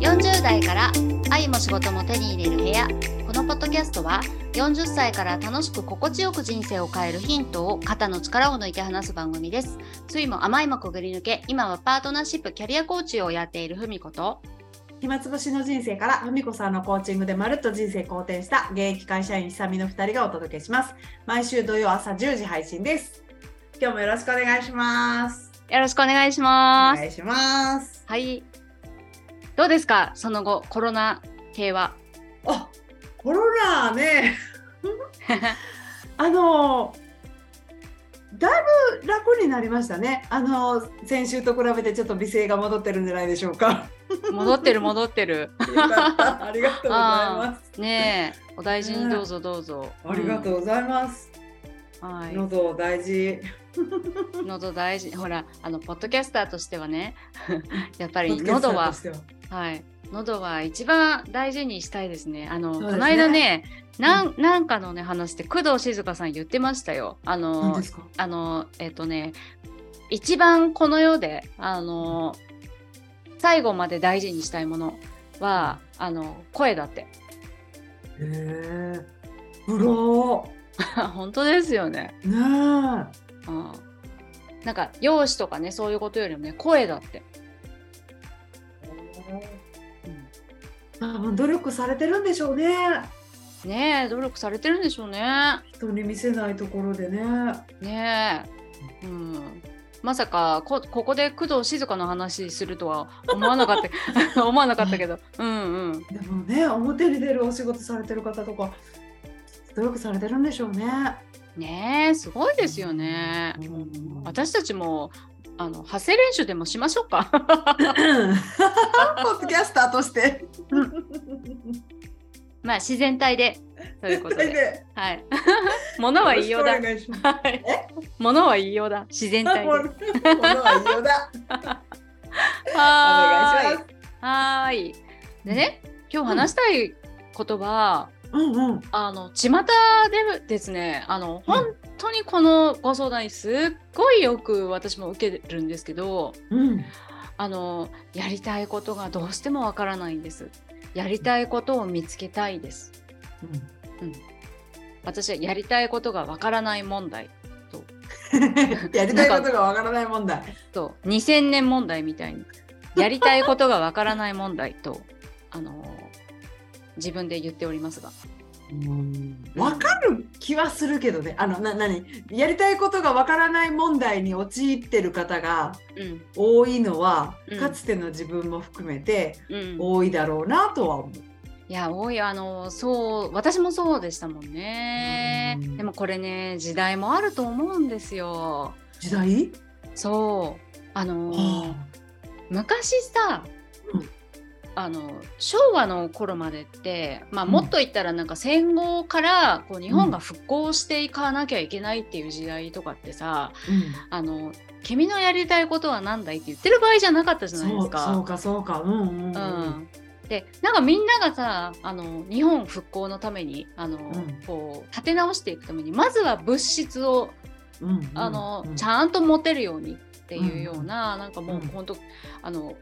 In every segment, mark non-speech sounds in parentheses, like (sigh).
40代から愛も仕事も手に入れる部屋。このポッドキャストは40歳から楽しく心地よく人生を変えるヒントを肩の力を抜いて話す番組です。酸いも甘いもくぐり抜け今はパートナーシップキャリアコーチをやっているふみこと。暇つぶしの人生からふみこさんのコーチングでまるっと人生好転した現役会社員久美の2人がお届けします。毎週土曜朝10時配信です。今日もよろしくお願いしますよろしくお願いしおます。願いします。はい。どうですか？その後コロナ系は？あコロナね。(laughs) あのだいぶ楽になりましたね。あの先週と比べてちょっと美声が戻ってるんじゃないでしょうか。戻ってる戻ってる。ありがとうございます。ねえ。お大事にどうぞどうぞ、ありがとうございます、うん。はい。喉大事 (laughs) 喉大事。ほらあのポッドキャスターとしてはねやっぱり喉は。ははい。喉は一番大事にしたいですね。あのね。この間ねなんなんかのね話で工藤静香さん言ってましたよ。あのあのえっ、とね一番この世であの最後まで大事にしたいものはあの声だって。へえ。ブロ (laughs) 本当ですよね、ーねうん、なんか容姿とかねそういうことよりもね声だって、え多分努力されてるんでしょうね。ねえ努力されてるんでしょうね。人に見せないところでね。ねえ、うん、まさかこここで工藤静香の話するとは思わなかった (laughs) 思わなかったけど。うんうん。でもね表に出るお仕事されてる方とか努力されてるんでしょうねねえすごいですよね、うん。私たちもあの発声練習でもしましょうか。(laughs) ポッドキャスターとして。まあ自然体でということで。で。はい。(laughs) 物は言いようだ。よろしくお願いします。は言いようだ。自然体で。ものは言いようだ。お (laughs) はーい。願いします。はーい。でね今日話したいことは、うんうん。あの巷でですねあの本当にこのご相談すっごいよく私も受けるんですけどうん。あのやりたいことがどうしてもわからないんです。やりたいことを見つけたいです。私はやりたいことがわからない問題と。(laughs) やりたいことがわからない問題。と2000年問題みたいに。やりたいことがわからない問題とあの自分で言っておりますが。わかる気はするけどね。あのな何？やりたいことがわからない問題に陥ってる方がうん。多いのは、うん。かつての自分も含めてうん。多いだろうなとは思う。いや多い。あのそう私もそうでしたもんね。うん。でもこれね時代もあると思うんですよ。時代、そう。あのは昔さ、うんあの昭和の頃までって、まあ、うん。もっと言ったらなんか戦後からこう日本が復興していかなきゃいけないっていう時代とかってさ、あうん。あの君のやりたいことは何だい？って言ってる場合じゃなかったじゃないですか。そうかそうか。うんうんうん。うん。でなんかみんながさあの日本復興のためにあの、ん。こう立て直していくためにまずは物質をうんうん。あの、うん。ちゃんと持てるようにっていうような、なんかもううん。本当、あの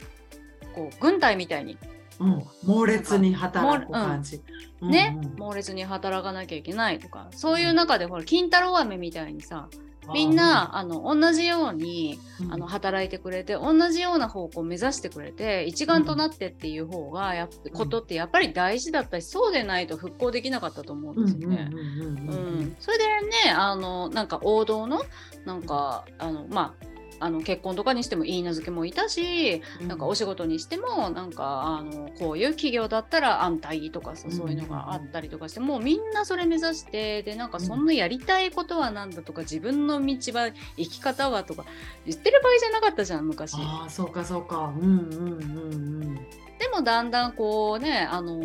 こう軍隊みたいに。うん猛烈に働く感じ。ね、うんうん。猛烈に働かなきゃいけないとかそういう中でほら金太郎飴みたいにさみんなあの同じようにうん。あの働いてくれて同じような方向を目指してくれて一丸となってっていう方がやっぱことってやっぱり大事だったしそうでないと復興できなかったと思うんですよね。うんうんうんううんうんん、それでねあのなんか王道のなんかあのまああの結婚とかにしてもいい名付けもいたし、なん。かお仕事にしてもなんかあのこういう企業だったら安泰とかさそういうのがあったりとかして、もうみんなそれ目指してでなんかそんなやりたいことは何だとか自分の道は生き方はとか言ってる場合じゃなかったじゃん昔。ああそうかそうか。うんうんうんうん。でもだんだんこうねあの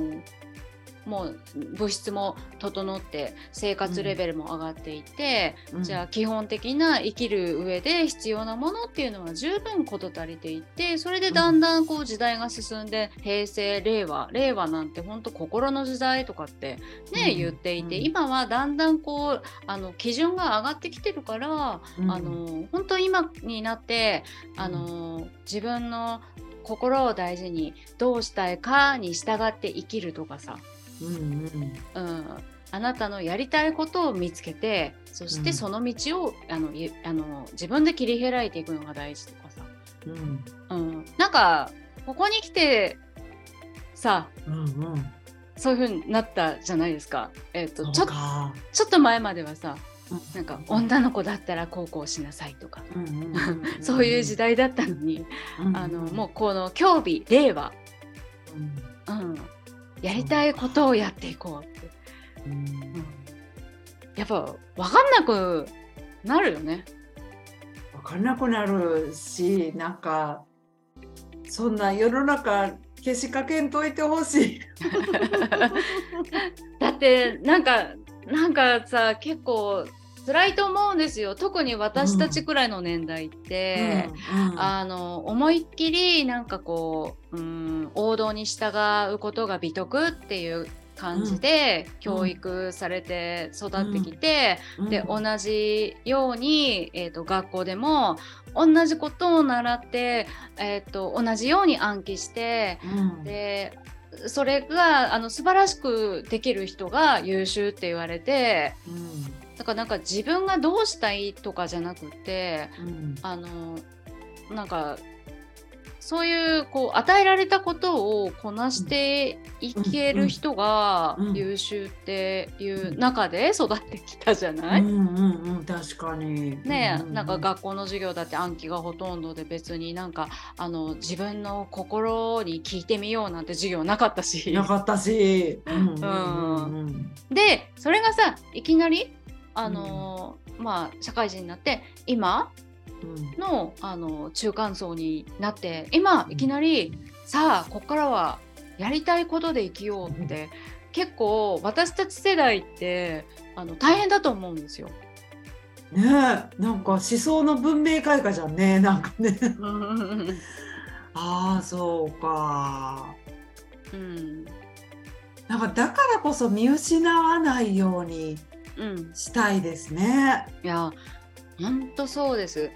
もう物質も整って生活レベルも上がっていて、うん。じゃあ基本的な生きる上で必要なものっていうのは十分事足りていてそれでだんだんこう時代が進んで平成令和令和なんて本当心の時代とかってね、うん。言っていて、うん。今はだんだんこうあの基準が上がってきてるから、うん。あの本当今になってあの、自分の心を大事にどうしたいかに従って生きるとかさ、うんうん。うん、あなたのやりたいことを見つけてそしうん。てその道を、あのゆあの自分で切り開いていくのが大事とかさ、うん。うん、なんかここに来てさうんうん。そういう風になったじゃないですか。えっとちょかちょっと前まではさうんなんか女の子だったらこうこうしなさいとか、うんうんうんうんそういう時代だったのに、うん。あのもうこの競技令和、うん。うん、やりたいことをやっていこうってうんやっぱ分かんなくなるよね。分かんなくなるしなんかそんな世の中けしかけんといてほしい。(laughs) だってなんかなんかさ結構辛いと思うんですよ。特に私たちくらいの年代って。うん。あの思いっきりなんかこううん王道に従うことが美徳っていう感じで教育されて育ってきて、うん。で同じように、えー、と学校でも同じことを習って、えー、と同じように暗記してうん。でそれがあの素晴らしくできる人が優秀って言われてだからなんか自分がどうしたいとかじゃなくてうん。あのなんかそういうこう与えられたことをこなしていける人が優秀っていう中で育ってきたじゃない、うんうんうん確かに。ねなんか学校の授業だって暗記がほとんどで別になんかあの自分の心に聞いてみようなんて授業なかったし。なかったし。でそれがさいきなりあの、まあ社会人になって今うんのあの中間層になって今いきなり、さあここからはやりたいことで生きようって、結構私たち世代ってあの大変だと思うんですよ。ねえなんか思想の文明開化じゃんねなんかね。ああそうか。うんなんかだからこそ見失わないようにうん、したいですね。いや本当そうです。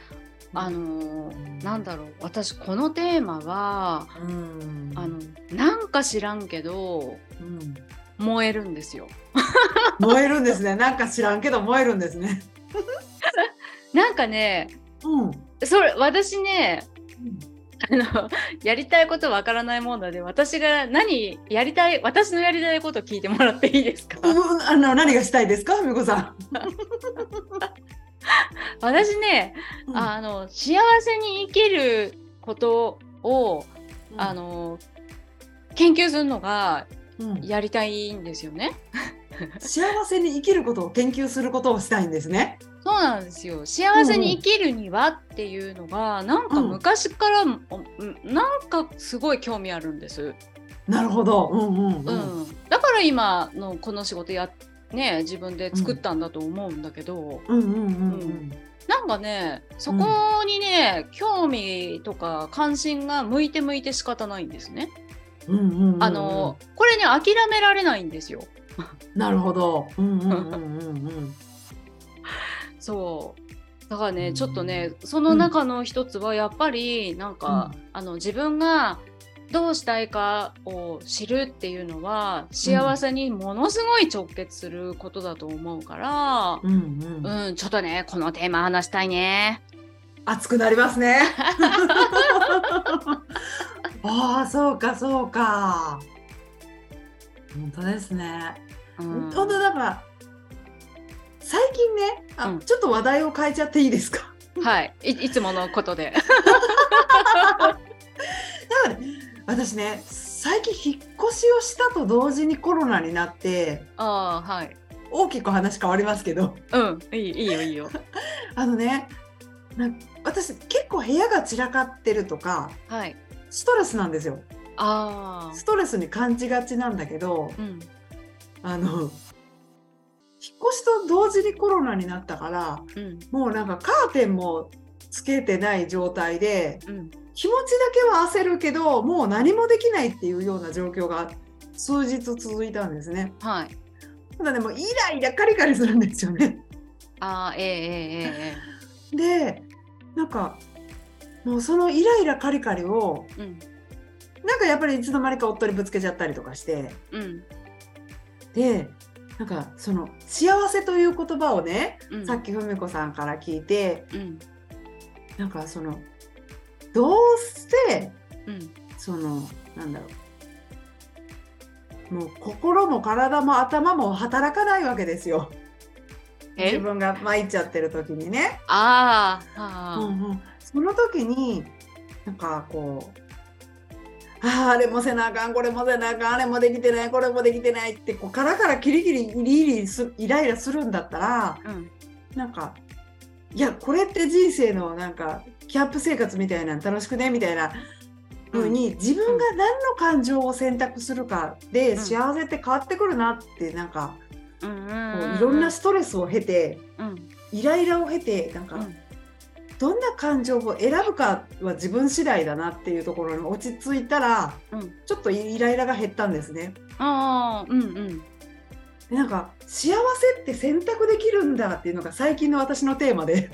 あのーなんだろう私このテーマはうんあのなんか知らんけどうん燃えるんですよ。燃えるんですね。なんか知らんけど燃えるんですね。(laughs) なんかねうん。それ私ねあのやりたいことわからないもんなので私が何やりたい私のやりたいこと聞いてもらっていいですか？うん、あの何がしたいですか、みこさ (laughs) 私ね、ん。あの幸せに生きることを、うん。あ、の研究するのがうん。やりたいんですよね。幸せに生きることを研究することをしたいんですね。そうなんですよ幸せに生きるにはっていうのがなんかうん昔から、うんなんかすごい興味あるんです。なるほど。うんうんううん。ん、だから今のこの仕事やね自分で作ったんだと思うんだけど、うんうんうんなんかねそこにね、興味とか関心が向いて向いて仕方ないんですね。うん。うんうんうん。あのこれね諦められないんですよ。(laughs) なるほど。うんうんうんうんうん。(laughs) そうだからね、うんちょっとねその中の一つはやっぱりなんか、あの自分がどうしたいかを知るっていうのは幸せにものすごい直結することだと思うから、うんうん。うん、ちょっとねこのテーマ話したいね。熱くなりますね。(laughs) ああ、そうか、そうか。本当ですね。うん本当だから。最近ね、あ、うんちょっと話題を変えちゃっていいですか？はいい、いつものことで。(laughs) なので私ね、最近引っ越しをしたと同時にコロナになって。ああはい。大きく話変わりますけど。うんいいいいよいいよ。(laughs) あのね。な私結構部屋が散らかってるとかはい。ストレスなんですよああストレスに感じがちなんだけどうんあの引っ越しと同時にコロナになったからうんもうなんかカーテンもつけてない状態でうん気持ちだけは焦るけどもう何もできないっていうような状況が数日続いたんですね。はい。ただでもイライラカリカリするんですよね。ああえええええでなんかもうそのイライラカリカリをえうんなんかやっぱりいつの間にか夫にぶつけちゃったりとかしてうんでなんかその幸せという言葉をね、うん。さっきふみこさんから聞いてうん。なんかそのどうしてうん。そのなんだろう。もう心も体も頭も働かないわけですよ。え？自分が参っちゃってる時にね。あーあ。ー、うんうん、その時になんかこうあーあれもせなあかんこれもせなあかんあれもできてないこれもできてないってこうからからキリキリイリイリすイライラするんだったらうん。なんかいやこれって人生のなんかキャンプ生活みたいなの楽しくねみたいな風に自分が何の感情を選択するかでん。幸せって変わってくるなってなんかうんうんこうん。ういろんなストレスを経てうん。イライラを経てなんかうんどんな感情を選ぶかは自分次第だなっていうところに落ち着いたらうんちょっとイライラが減ったんですね。ああうんうんでなんか幸せって選択できるんだっていうのが最近の私のテーマで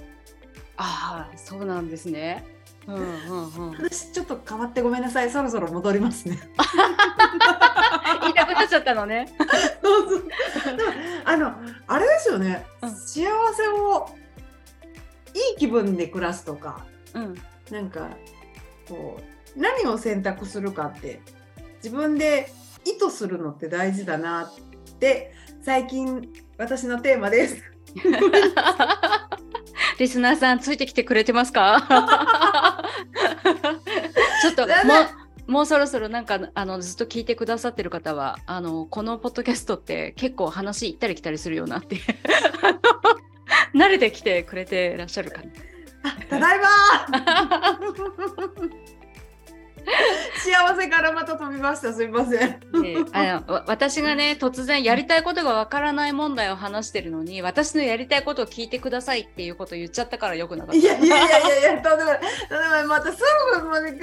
ああそうなんですね。うんうんうん。話ちょっと変わってごめんなさいそろそろ戻りますね。(laughs) 言いたくなっちゃったのね。(laughs) そうそうでもあのあれですよね、うん幸せをいい気分で暮らすとかうん。なんかこう何を選択するかって自分で意図するのって大事だなって最近私のテーマです。(laughs) リスナーさんついてきてくれてますか？(laughs) ちょっともうもうそろそろなんかあのずっと聞いてくださってる方はあのこのポッドキャストって結構話行ったり来たりするよなって (laughs) 慣れてきてくれてらっしゃるかただいま幸せからまた飛びましたすみません。な、ねあのわ私がね突然やりたいことがわからない問題を話してるのに私のやりたいことを聞いてくださいっていうことを言っちゃったからよくなかった。いやいやいやいやいやとんでもないとんでもないまたすぐまです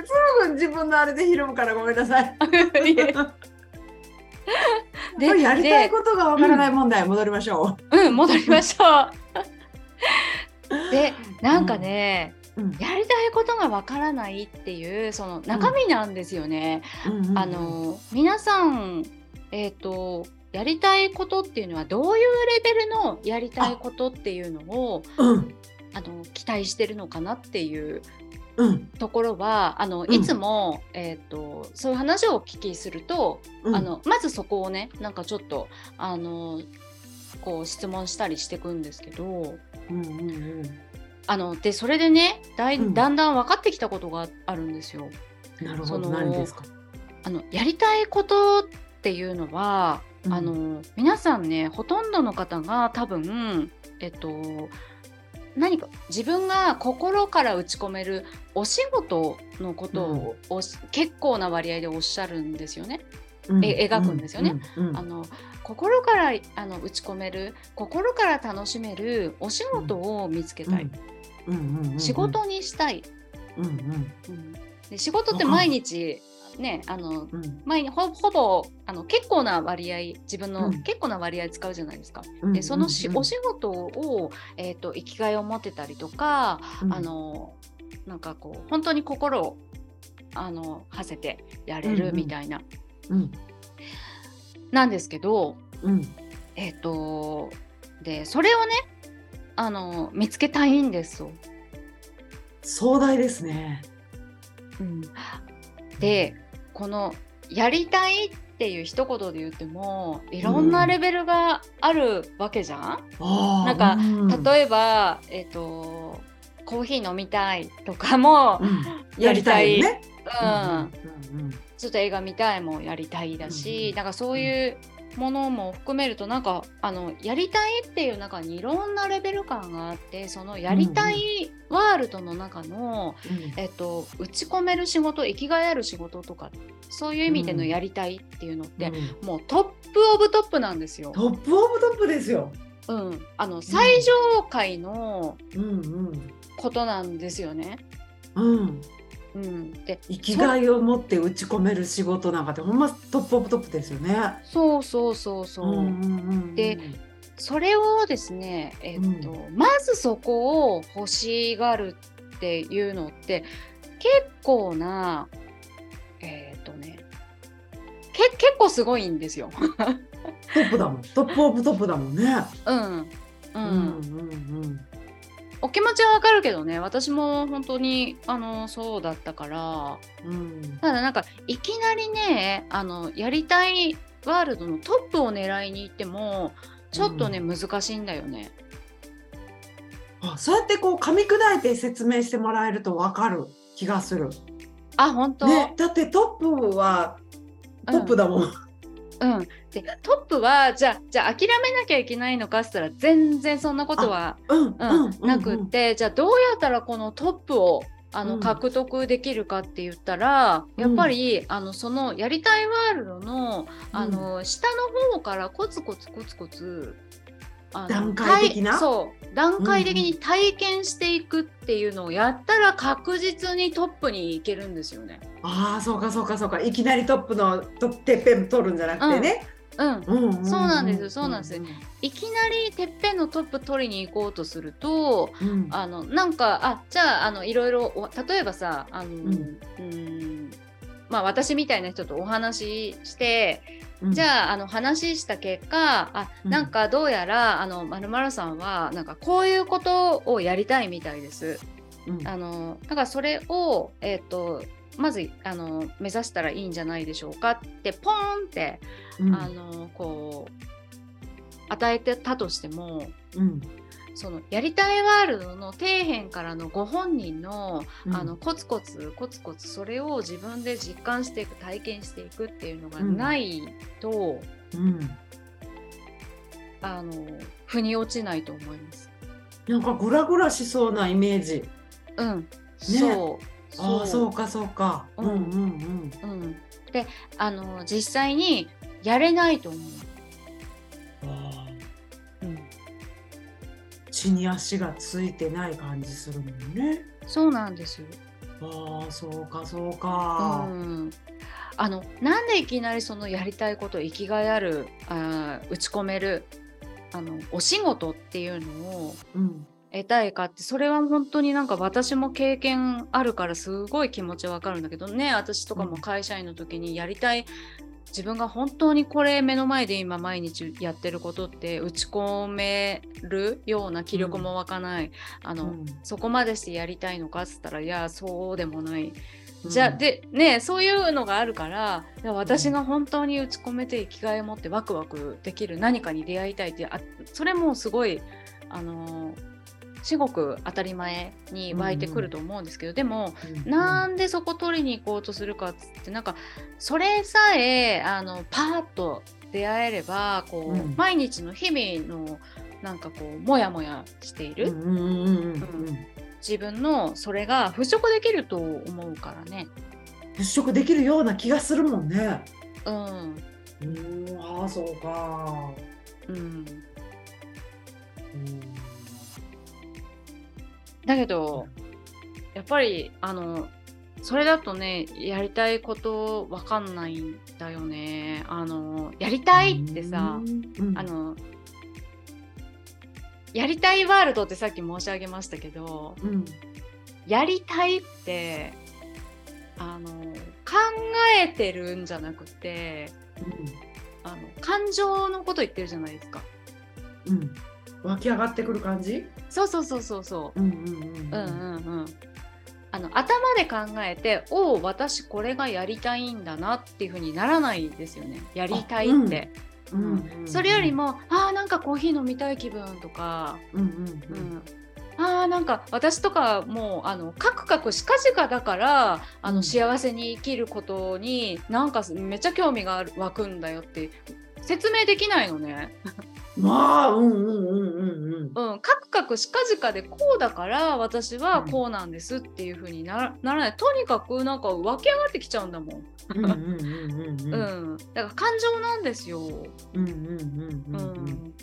ぐ自分のあれでひるむからごめんなさい。(laughs) でやりたいでことがわからない問題戻りましょうん、戻りましょう。で、なんかね、う。うんやりたいことがわからないっていうその中身なんですよね。うんうんあの皆さんえっ、とやりたいことっていうのはどういうレベルのやりたいことっていうのをうんあの期待してるのかなっていううんところはあのんいつも、えっ、とそういう話をお聞きすると、うんあのまずそこをねなんかちょっとあのこう質問したりしていくんですけど。うんうんうんあのでそれでねだいうんだんだん分かってきたことがあるんですよ。なるほどその何ですか？あのやりたいことっていうのは、うんあの皆さんねほとんどの方が多分えっと何か自分が心から打ち込めるお仕事のことを、おし結構な割合でおっしゃるんですよね。描くんですよね。あの心からあの打ち込める心から楽しめるお仕事を見つけたい、仕事にしたい、うんうん。うん。で仕事って毎日ねあのうん。毎日ほほぼあの結構な割合自分のうん。結構な割合使うじゃないですか。うんでそのし、うん。お仕事を、えー、と生きがいを持ってたりとか、うん。あのなんかこう本当に心をあの馳せてやれるみたいな、うん。なんですけどうん。えっ、とでそれをねあの見つけたいんですよ。壮大ですね。でこのやりたいっていう一言で言ってもいろんなレベルがあるわけじゃん、あーなんかうん。例えば、えっ、とコーヒー飲みたいとかも、うん。やりたい。よね。うんうんうんちょっと映画見たいもやりたいだし、うんなんかそういうものも含めるとなんかあのやりたいっていう中にいろんなレベル感があってそのやりたいワールドの中の、うんえっと、打ち込める仕事生きがいある仕事とかそういう意味でのやりたいっていうのって、うんもう top of top なんですよ。 top of top ですよ。うん、あの最上階のことなんですよね。うん。うん、で生きがいを持って打ち込める仕事なんかってほんまトップオブトップですよね。そうそうそうそう。うんうんうんでそれをですね、えっとまずそこを欲しがるっていうのって結構なえっとねけ結構すごいんですよ。トップだもん。 top of top だもんね。うん、うんうんうんお気持ちはわかるけどね私も本当にあのそうだったからうんうん。ただなんかいきなりねあのやりたいワールドのトップを狙いに行ってもちょっとね、うん難しいんだよね。あそうやってこう噛み砕いて説明してもらえるとわかる気がする。あ本当、ね、だってトップはトップだもん。うん、でトップはじゃあじゃあ諦めなきゃいけないのかっつったら全然そんなことは、うんうんなくってじゃあどうやったらこのトップをあの、うん。獲得できるかって言ったらやっぱり、あのそのやりたいワールドのあの、下の方からコツコツコツコツあの段階的な？体そう段階的に体験していくっていうのをやったら確実にトップに行けるんですよね。ああそうかそうかそうか。いきなりトップのトてっぺん取るんじゃなくてね。うん、うんうんそうなんですよそうなんですよ。いきなりてっぺんのトップ取りに行こうとするとうん。あのなんかあじゃああのいろいろお例えばさあの、ん。うんまあ私みたいな人とお話しして、うん。じゃああの話した結果あうん。なんかどうやら、あのまるまるさんはなんかこういうことをやりたいみたいです。うん。あのだからそれをえっ、とまずあの目指したらいいんじゃないでしょうかってポーンって、うん。あのこう与えてたとしてもうんそのやりたいワールドの底辺からのご本人の,、うん。あのコツコツコツコツそれを自分で実感していく体験していくっていうのがないと、うん。あの腑に落ちないと思います。なんかグラグラしそうなイメージ。うん、そう。ああそう。かそうか。ううんんうん。うん、であの実際にやれないと思う。地に足がついてない感じするもんね。そうなんですよ。ああそうかそううか。ん、あのなんでいきなりそのやりたいこと生きがいあるあー打ち込めるあのお仕事っていうのをうん得たいかってそれは本当になんか私も経験あるからすごい気持ちわかるんだけどね私とかも会社員の時にやりたい、自分が本当にこれ目の前で今毎日やってることって打ち込めるような気力も湧かない、あの、うん。そこまでしてやりたいのかっつったらいやそうでもない。じゃあ、うんでねそういうのがあるから私が本当に打ち込めて生きがいを持ってワクワクできる何かに出会いたいってあそれもすごいあのー至極当たり前に湧いてくると思うんですけど、でもうん。なんでそこ取りに行こうとするかっつってなんかそれさえあのパーッと出会えればこう、うん。毎日の日々のなんかこうモヤモヤしている、うんうんうんうん。うん。自分のそれが払拭できると思うからね。払拭できるような気がするもんね。うん。うん。ああそうか。うん、うんだけどやっぱりあのそれだとねやりたいことわかんないんだよね。あのやりたいってさ、うんあのやりたいワールドってさっき申し上げましたけどうんやりたいってあの考えてるんじゃなくてあの感情のこと言ってるじゃないですか。うんうん湧き上がってくる感じ？そうそうそうそうそう。うんうんうんうんうんうん。あの頭で考えて、おお、私これがやりたいんだなっていうふうにならないですよね。やりたいって。うんうんそれよりも、ああ、なんかコーヒー飲みたい気分とか、うんうんううんん、ああ、なんか私とかもう、あの、カクカクしかじかだから、あの、うん幸せに生きることに、なんかめっちゃ興味がある湧くんだよって。説明できないのね。まあうんうんうんうんうん。うん、カクカクしかじかでこうだから私はこうなんですっていう風になならないとにかくなんか湧き上がってきちゃうんだもん。うんうんうんうんううんん、だから感情なんですよ。うんうんうんうんうん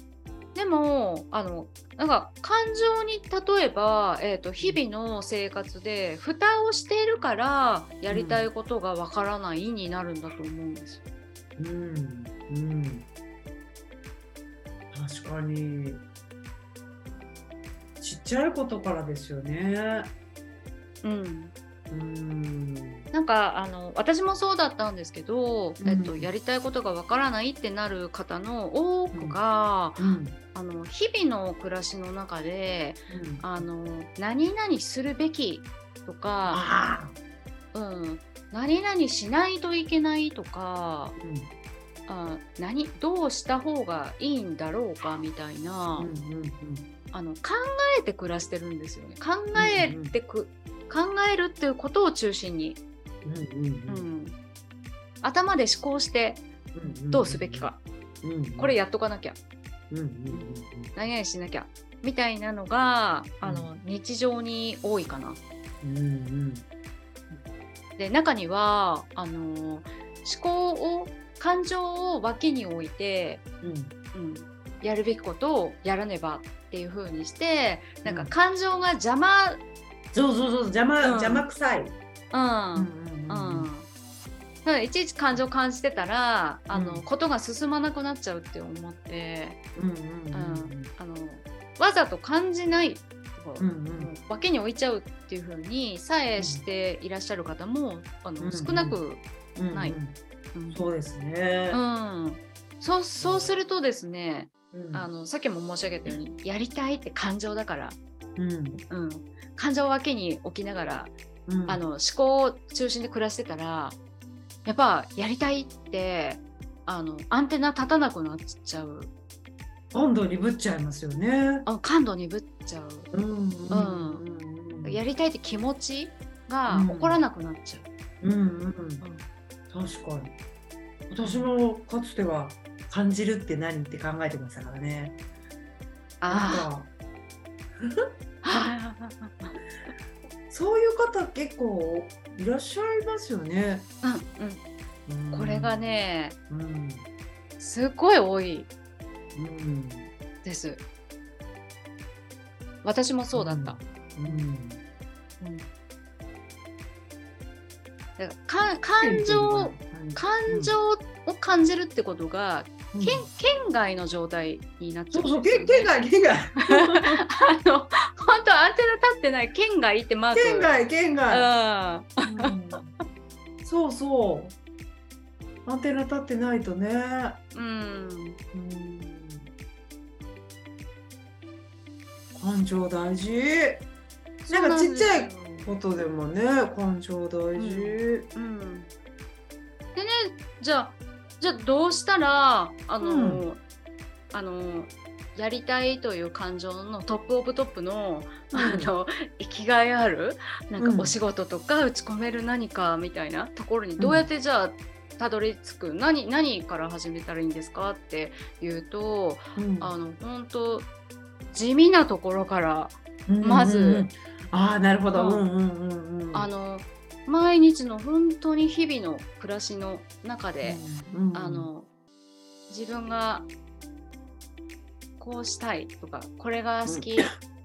でもあのなんか感情に例えば、えー、と日々の生活で蓋をしているからやりたいことがわからないになるんだと思うんですよ。うんうん確かに。ちっちゃいことからですよね。うん、うん。なんかあの私もそうだったんですけど、うん。えっと、やりたいことがわからないってなる方の多くが、うん。あの日々の暮らしの中であの何々するべきとか、あうん、何々しないといけないとかああ何どうした方がいいんだろうかみたいな、うんうんうん。あの考えて暮らしてるんですよね。考えてく、考えるっていうことを中心に、うんうんうん、頭で思考してうんどうすべきか、うんこれやっとかなきゃ。うんうん何々しなきゃ。みたいなのがあの、日常に多いかな。うんうん。で中にはあの思考を感情を脇に置いて、うん。うん、やるべきことをやらねばっていう風にしてなんかうん。感情が邪魔、そうそうそう邪魔うん。邪魔くさい。うん。うんいちいち感情を感じてたらあの、うん。ことが進まなくなっちゃうって思ってうんうんうんあのわざと感じない。うんうん。脇に置いちゃうっていう風にさえしていらっしゃる方もあの、うん少なく、うんないうんそうですね。う。ん、そうそうするとですねうん。あのさっきも申し上げたようにやりたいって感情だから、うん。うん、感情を脇に置きながらうん。あの思考を中心で暮らしてたらやっぱやりたいってあのアンテナ立たなくなっちゃう。温度鈍っちゃいますよね。あ感度鈍っちゃう、うん。うん。うん。やりたいって気持ちがうん。起こらなくなっちゃう。ん。うん。う、確かに。私もかつては感じるって何って考えてましたからね。あか。あそういう方結構いらっしゃいますよね。うんうん、うん。これが。ねうん。すっごい多い。うん。です。私もそうだった、うん。うん感情感情を感じるってことが、うん。県県外の状態になっちゃそうそう、んですよね県県外、県外、あの本当アンテナ立ってない県外ってマーク。県外、県外。うん。うん。そうそう。アンテナ立ってないとね。うん。うん。感情大事。なんかちっちゃいことでもね、感情大事。うん、でねじゃあじゃあどうしたらあの、うん。あのやりたいという感情のトップオブトップの,、あの生きがいあるなんうん。かお仕事とか打ち込める何かみたいなところにどうやってじゃあ、たどり着く何何から始めたらいいんですか？っていうとうん。あの本当地味なところから、うんまずうん。うんああ、なるほど。ううんんうんうんうん。あの毎日の本当に日々の暮らしの中で、うん、あの自分がこうしたいとかこれが好き、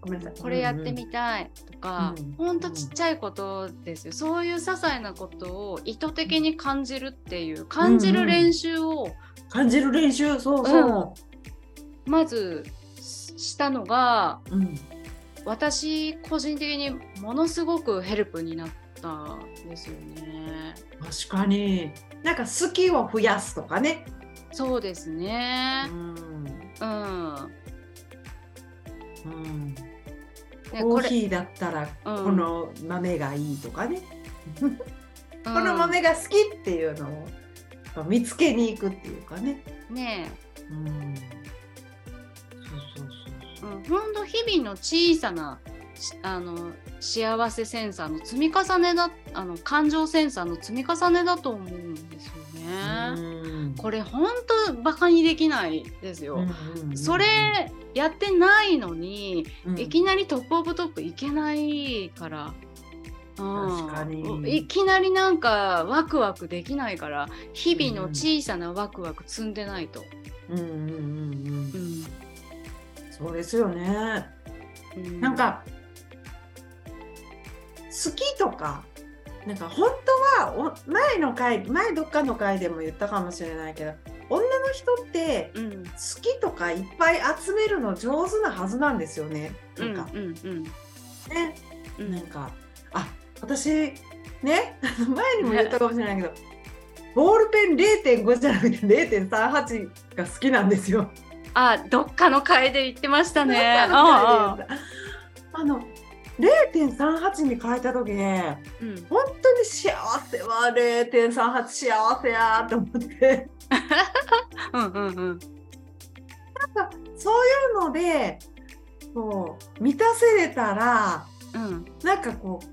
ごめんなさい。これやってみたいとか、うんほんとちっちゃいことですよそういう些細なことを意図的に感じるっていう感じる練習を感じる練習、そうそまずししたのがう。うん。私個人的にものすごくヘルプになったんですよね。確かに。なんか好きを増やすとかね。そうですうね。ん。うん。うん。ねコーヒーだったらうんこの豆がいいとかね、うんこの豆が好きっていうのを見つけに行くっていうかね。ねうん。そうん、ほんと日々の小さなしあの幸せセンサーの積み重ねだあの感情センサーの積み重ねだと思うんですよね。ね。これ本当バカにできないですよ。それやってないのに、うん、いきなり top of top いけないから。確かにいきなりなんかワクワクできないから日々の小さなワクワク積んでないと。うんうんうんうん。うん、そうですよね。うん、なんか好きとかなんか本当は前の回前どっかの回でも言ったかもしれないけど女の人って好きとかいっぱい集めるの上手なはずなんですよね。なんか、うんうんうん、ね、うん、なんかあ私ね？(laughs) 前にも言ったかもしれないけど (laughs) ボールペン0.5じゃなくて0.38が好きなんですよ。あどっかの回で言ってましたね。あの0.38に変えた時ね、うん、本当に幸せは0.38幸せやと思って。うんうん、うん、なんかそういうのでこう満たせれたら、うん、なんかこう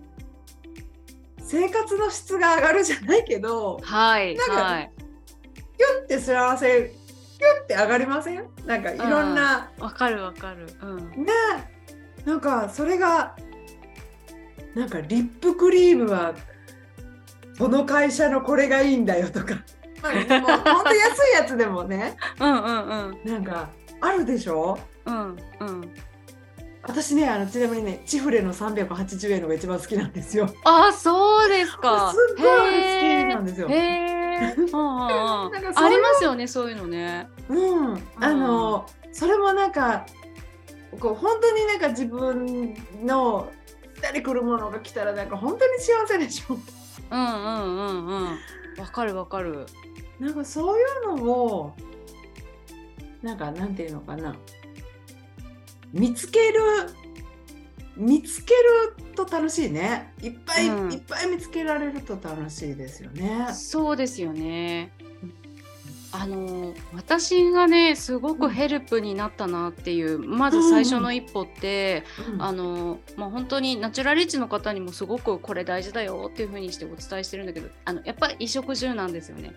生活の質が上がるじゃないけど、はい、なんか、はい、キュンって幸せキュンって上がりません？なんかいろんなわかるわかる、うん、ねなんかそれがなんかリップクリームはこの会社のこれがいいんだよとか、(laughs) まあ、もう本当安いやつでもね。うんうんうん。なんかあるでしょ？うんうん私ねあのちなみにねチフレの380円のが一番好きなんですよ。あそうですか。すっごい好きなんですよ。(laughs) ありますよねそういうのね。うん。あのそれもなんかこう本当になんか自分のったりくるものが来たらなんか本当に幸せでしょ。うんうんうんうん。わかるわかる。なんかそういうのをなんかなんていうのかな見つける見つけると楽しいねいっぱい、うん、いっぱい見つけられると楽しいですよね。そうですよね。あの私がねすごくヘルプになったなっていう、まず最初の一歩って、うん、あのまあ、本当にナチュラリッチの方にもすごくこれ大事だよっていうふうにしてお伝えしてるんだけどあのやっぱり衣食住なんですよね。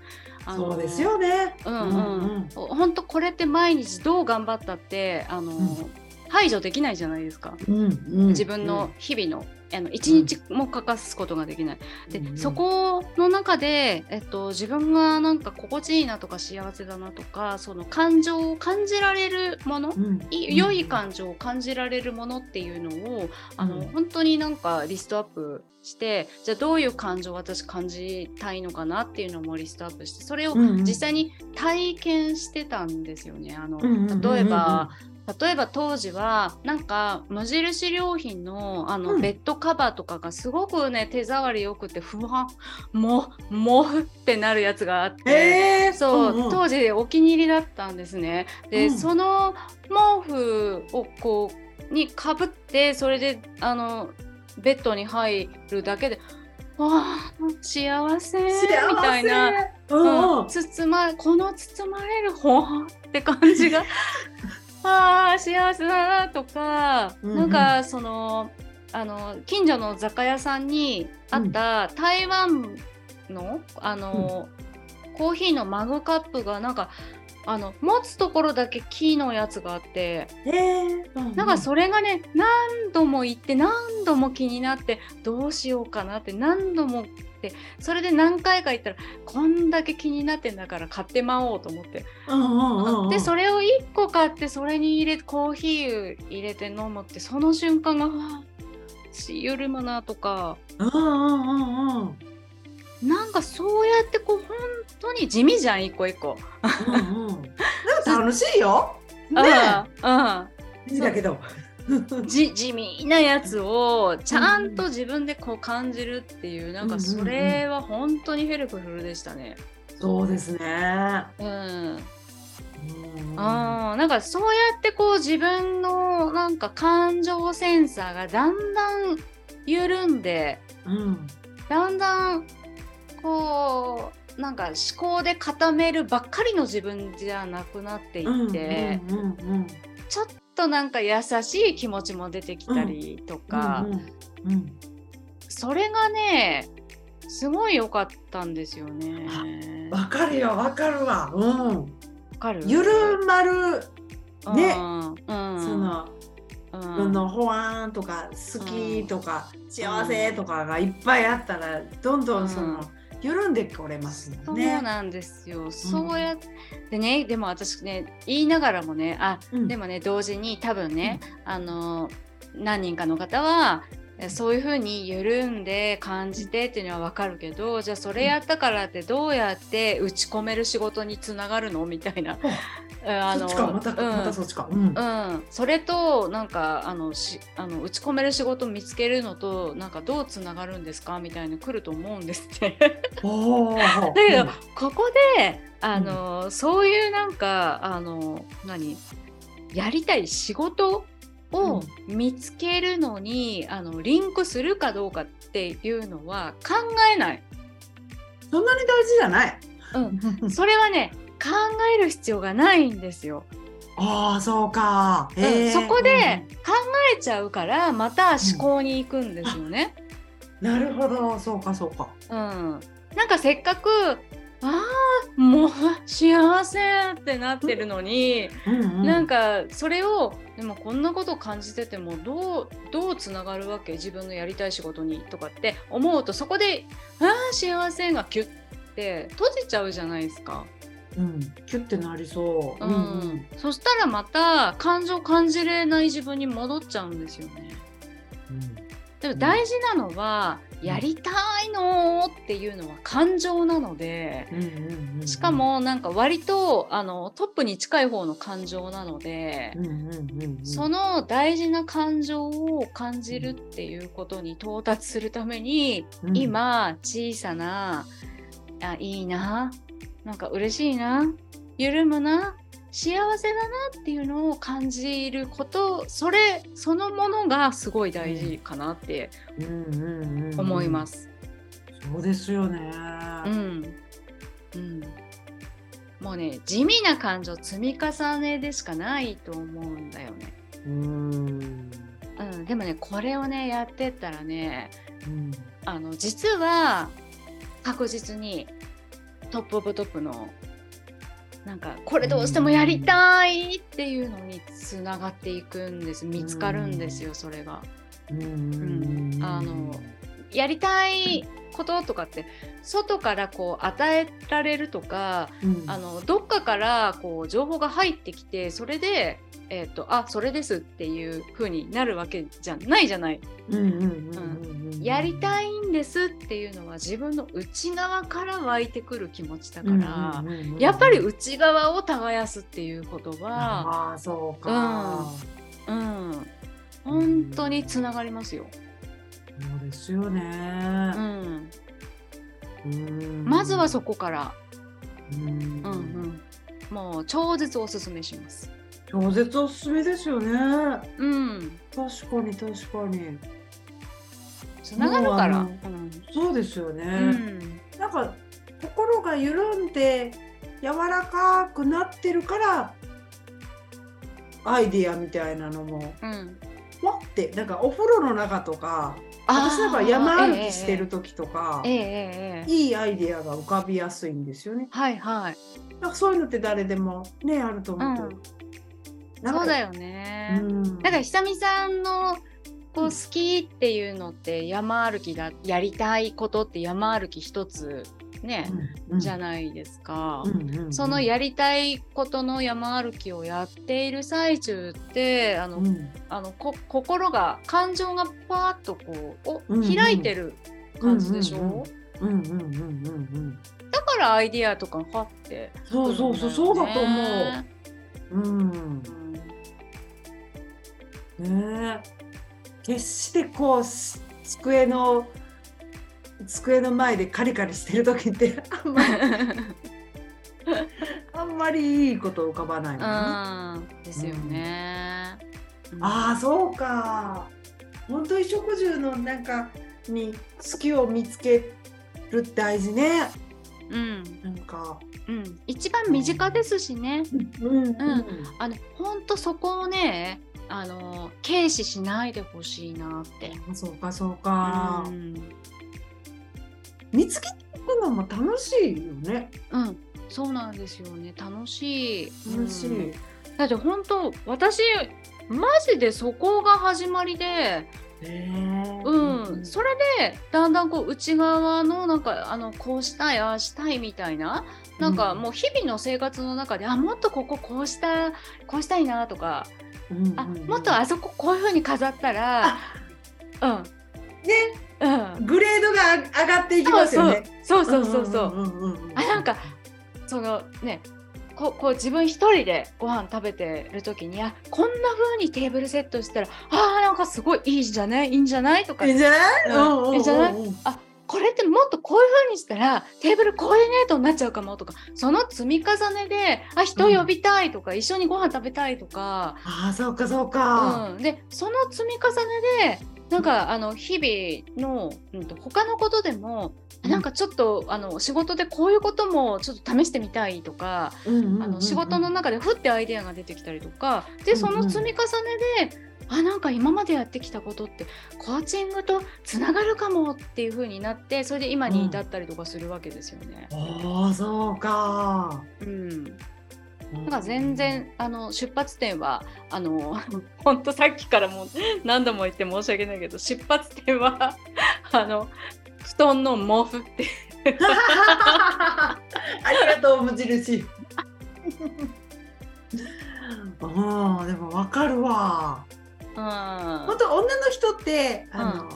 そうですよね。うんうん。うんうん、本当これって毎日どう頑張ったってあの、うん、排除できないじゃないですか。うんうん、自分の日々のあの1日も欠かすことができない。で、うん、そこの中で、えっと、自分がなんか心地いいなとか幸せだなとかその感情を感じられるもの、うん、良い感情を感じられるものっていうのを、あの本当になんかリストアップしてじゃあどういう感情を私感じたいのかなっていうのもリストアップしてそれを実際に体験してたんですよね。あの例えば、例えば当時はなんか無印良品のあの、ベッドカバーとかがすごくね手触りよくてふわももふってなるやつがあって、えー、そう、うんうん、当時お気に入りだったんですね。で、うん、その毛布をこうにかぶってそれであのベッドに入るだけでわあ幸せみたいな、うん、包まこの包まれるほって感じがああ幸せだなとか、うんうん、なんかそのあの近所の雑貨屋さんにあった台湾の、あの、うん、コーヒーのマグカップがなんかあの持つところだけ木のやつがあって、えーうんうん、なんかそれがね何度も行って何度も気になってどうしようかなって何度もってそれで何回か行ったらこんだけ気になってんだから買ってまおうと思って、でそれを1個買ってそれに入れコーヒー入れて飲むってその瞬間がしゆるまなとか。うんうんうんなんかそうやってこう本当に地味じゃん一個一個。うんうん、楽しいよ。ね (laughs) うん。だけど。(laughs) じ地味なやつをちゃんと自分でこう感じるっていう、うん、なんかそれは本当に helpful でしたね。そうですね。うん。うん、あなんかそうやってこう自分のなんか感情センサーがだんだん緩んで、うん、だんだんこうなんか思考で固めるばっかりの自分じゃなくなっていって、ちょっとなんか優しい気持ちも出てきたりとか、それがねすごい良かったんですよね。わかるよわかるわ。うん。わかる？ゆるまるね。うんうん、その、うん。のほわーんとか好きとか、幸せとかがいっぱいあったらどんどんその、うん緩んでこれますもそう。なんですよ。そうやってね、でも私ね、言いながらもね、あ、うんでもね、同時に多分ね、あの、何人かの方は、えそういうふうに緩んで感じてっていうのは分かるけどじゃあそれやったからってどうやって打ち込める仕事につながるのみたいな。(laughs) あそっちかまた、うん。またそっちか。うん。うん、それとなんかあのしあの打ち込める仕事を見つけるのとなんかどうつながるんですかみたいな来ると思うんですって。(laughs) だけど、ここであの、そういうなんかあの何？やりたい仕事を見つけるのに、あのリンクするかどうかっていうのは考えない。そんなに大事じゃない。うん、それはね考える必要がないんですよ。ああそうか。うんそこで考えちゃうからまた思考に行くんですよね。うんなるほどそうかそうか。うん、なんかせっかくあーもう幸せってなってるのに、うんうんなんかそれをでもこんなことを感じててもどうどうつながるわけ？自分のやりたい仕事にとかって思うとそこであー幸せがキュッて閉じちゃうじゃないですか。うんキュッてなりそう。うんそしたらまた感情感じれない自分に戻っちゃうんですよね。でも大事なのは、うんやりたいのっていうのは感情なので、しか、もなんか割とあのトップに近い方の感情なので、その大事な感情を感じるっていうことに到達するために、うん、今小さなあいいななんか嬉しいな緩むな幸せだなっていうのを感じることそれそのものがすごい大事かなって。思いますす。そうですよね。うん、うん、もうね地味な感情積み重ねでしかないと思うんだよね。うん。うん、でもねこれをねやってったらねうん。あの実は確実にトップオブトップのなんかこれどうしてもやりたいっていうのにつながっていくんです。見つかるんですよそれが。うん。うん。あのやりたいこととかって外からこう与えられるとかうん。あのどっかからこう情報が入ってきてそれで、えー、とあそれですっていう風になるわけじゃないじゃない。うんうんうんうんうん、やりたいいんですっていうのは自分の内側から湧いてくる気持ちだから、やっぱり内側を耕すっていうことは、ああそうか、うん、本当につながりますよ。そうですよね。う、ん、うん。まずはそこから、うん。うんうん、もう超絶おすすめします。超絶おすすめですよね。うん、確かに確かに。つながるから。もうそうですよね、うん。うんなんか心が緩んで柔らかくなってるからアイディアみたいなのも。うん、わってなんかお風呂の中とか私なんか山歩きしてる時とか、ええええええいいアイディアが浮かびやすいんですよね。はいはい。なんかそういうのって誰でもねあると思うけど、うんなんかそうだよね。うん、だから久美さんのこう好きっていうのって山歩きだやりたいことって山歩き一つね、うんじゃないですか。うんうんうん。そのやりたいことの山歩きをやっている最中ってあの、うん。あのこ心が感情がパーッとこうお、うんうん。開いてる感じでしょ、うんうんうん。うんうんだからアイディアとかがパッて。そうそうそうそう。だと思う。うん。うん。ねえ。決してこうす机の机の前でカリカリしてる時ってあんまりあんまりいいこと浮かばないもんね。うんですよね。うん。ああそうか。本当に食住のなんかに好きを見つけるって大事ね。うん。なんか。うん、一番身近ですしね。うん。うん。あの本当そこをねあの軽視しないでほしいなって。そうかそうか。うん見つけていくのも楽しいよね。うん、そうなんですよね。楽しい。楽しい。うん。だって本当私マジでそこが始まりで、うん、それでだんだんこう内側のなんかあのこうしたいああしたいみたいななんかもう日々の生活の中で、あもっとこここうしたこうしたいなとか、うんうん。あもっとあそここういう風に飾ったら、うん。ね。うんが上がっていきますよね。そうそうそうそう。あなんかそのねこうこう自分一人でご飯食べてる時にあこんな風にテーブルセットしたらあーなんかすごいいいじゃない？いいんじゃない？とか。いいんじゃない？うん。いいんじゃない？あこれってもっとこういう風にしたらテーブルコーディネートになっちゃうかもとかその積み重ねであ人呼びたいとか、一緒にご飯食べたいとか、ああそうかそうか。うん、でその積み重ねでなんかあの日々の、うん、と他のことでも、うん。なんかちょっとあの仕事でこういうこともちょっと試してみたいとか、うんうんうんうん。あの仕事の中でふってアイデアが出てきたりとかでその積み重ねで、あなんか今までやってきたことってコーチングとつながるかもっていう風になってそれで今に至ったりとかするわけですよね。ああそうか。うんなんか全然あの出発点はあの (laughs) 本当さっきからもう何度も言って申し訳ないけど出発点は (laughs) あの布団の毛布って (laughs) ありがとう無印。ああでもわかるわ。うん。本当女の人ってあの、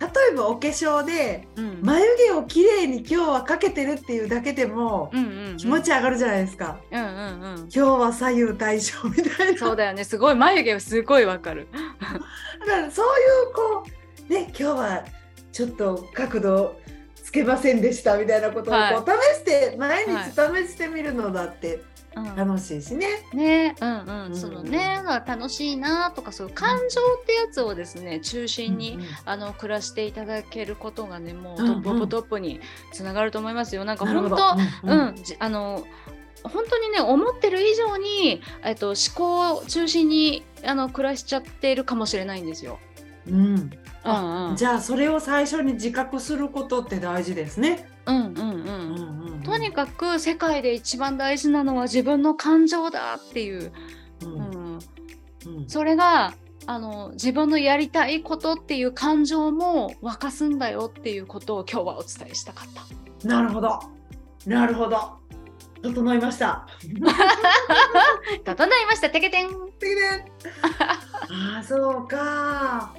例えばお化粧でうん。眉毛をきれいに今日はかけてるっていうだけでもうんうんうん。気持ち上がるじゃないですか。うんうんうん。今日は左右対称みたいな。そうだよね。すごい眉毛すごいわかる。だからそういうこうね今日はちょっと角度つけませんでしたみたいなことをこう、はい。試して毎日試してみるのだってうん楽しいしね。ね。うんうん、うん。そのね楽しいなとかそういう感情ってやつをですね中心に、うんうん。あの暮らしていただけることがねもうトップオブトップにつながると思いますよ。なんか本当うんうん。あの本当にね思ってる以上に、えっと、思考を中心にあの暮らしちゃっているかもしれないんですよ。うんうんうん、じゃあそれを最初に自覚することって大事ですね。うんうんうん。うんうんうん。とにかく世界で一番大事なのは自分の感情だっていう、うん。うん、うん。それがあの自分のやりたいことっていう感情も沸かすんだよっていうことを今日はお伝えしたかった。なるほど。なるほど。整いました。(laughs) 整いました。てけてん。でねああそうか。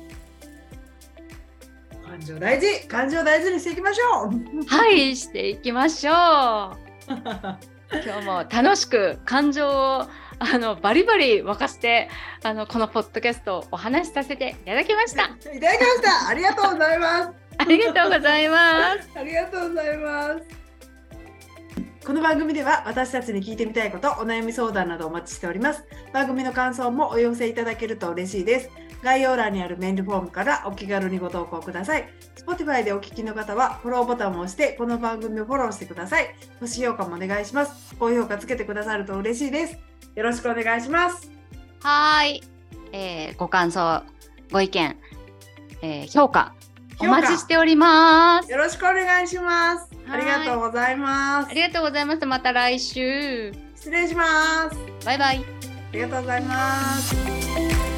感情大事感情大事にしていきましょう。はいしていきましょう今日も楽しく感情をあのバリバリ沸かしてあのこのポッドキャストをお話しさせていただきましたいただきました。ありがとうございます。ありがとうございますありがとうございます。この番組では私たちに聞いてみたいこと、お悩み相談などお待ちしております。番組の感想もお寄せいただけると嬉しいです。概要欄にあるメールフォームからお気軽にご投稿ください。Spotify でお聞きの方はフォローボタンを押してこの番組をフォローしてください。星評価もお願いします。高評価つけてくださると嬉しいです。よろしくお願いします。はーい、えーご感想ご意見、えー評価お待ちしておりますよろしくお願いします。あはいりがとうございますあ。りがとうございますまた来週失礼します。バイバイありがとうございます。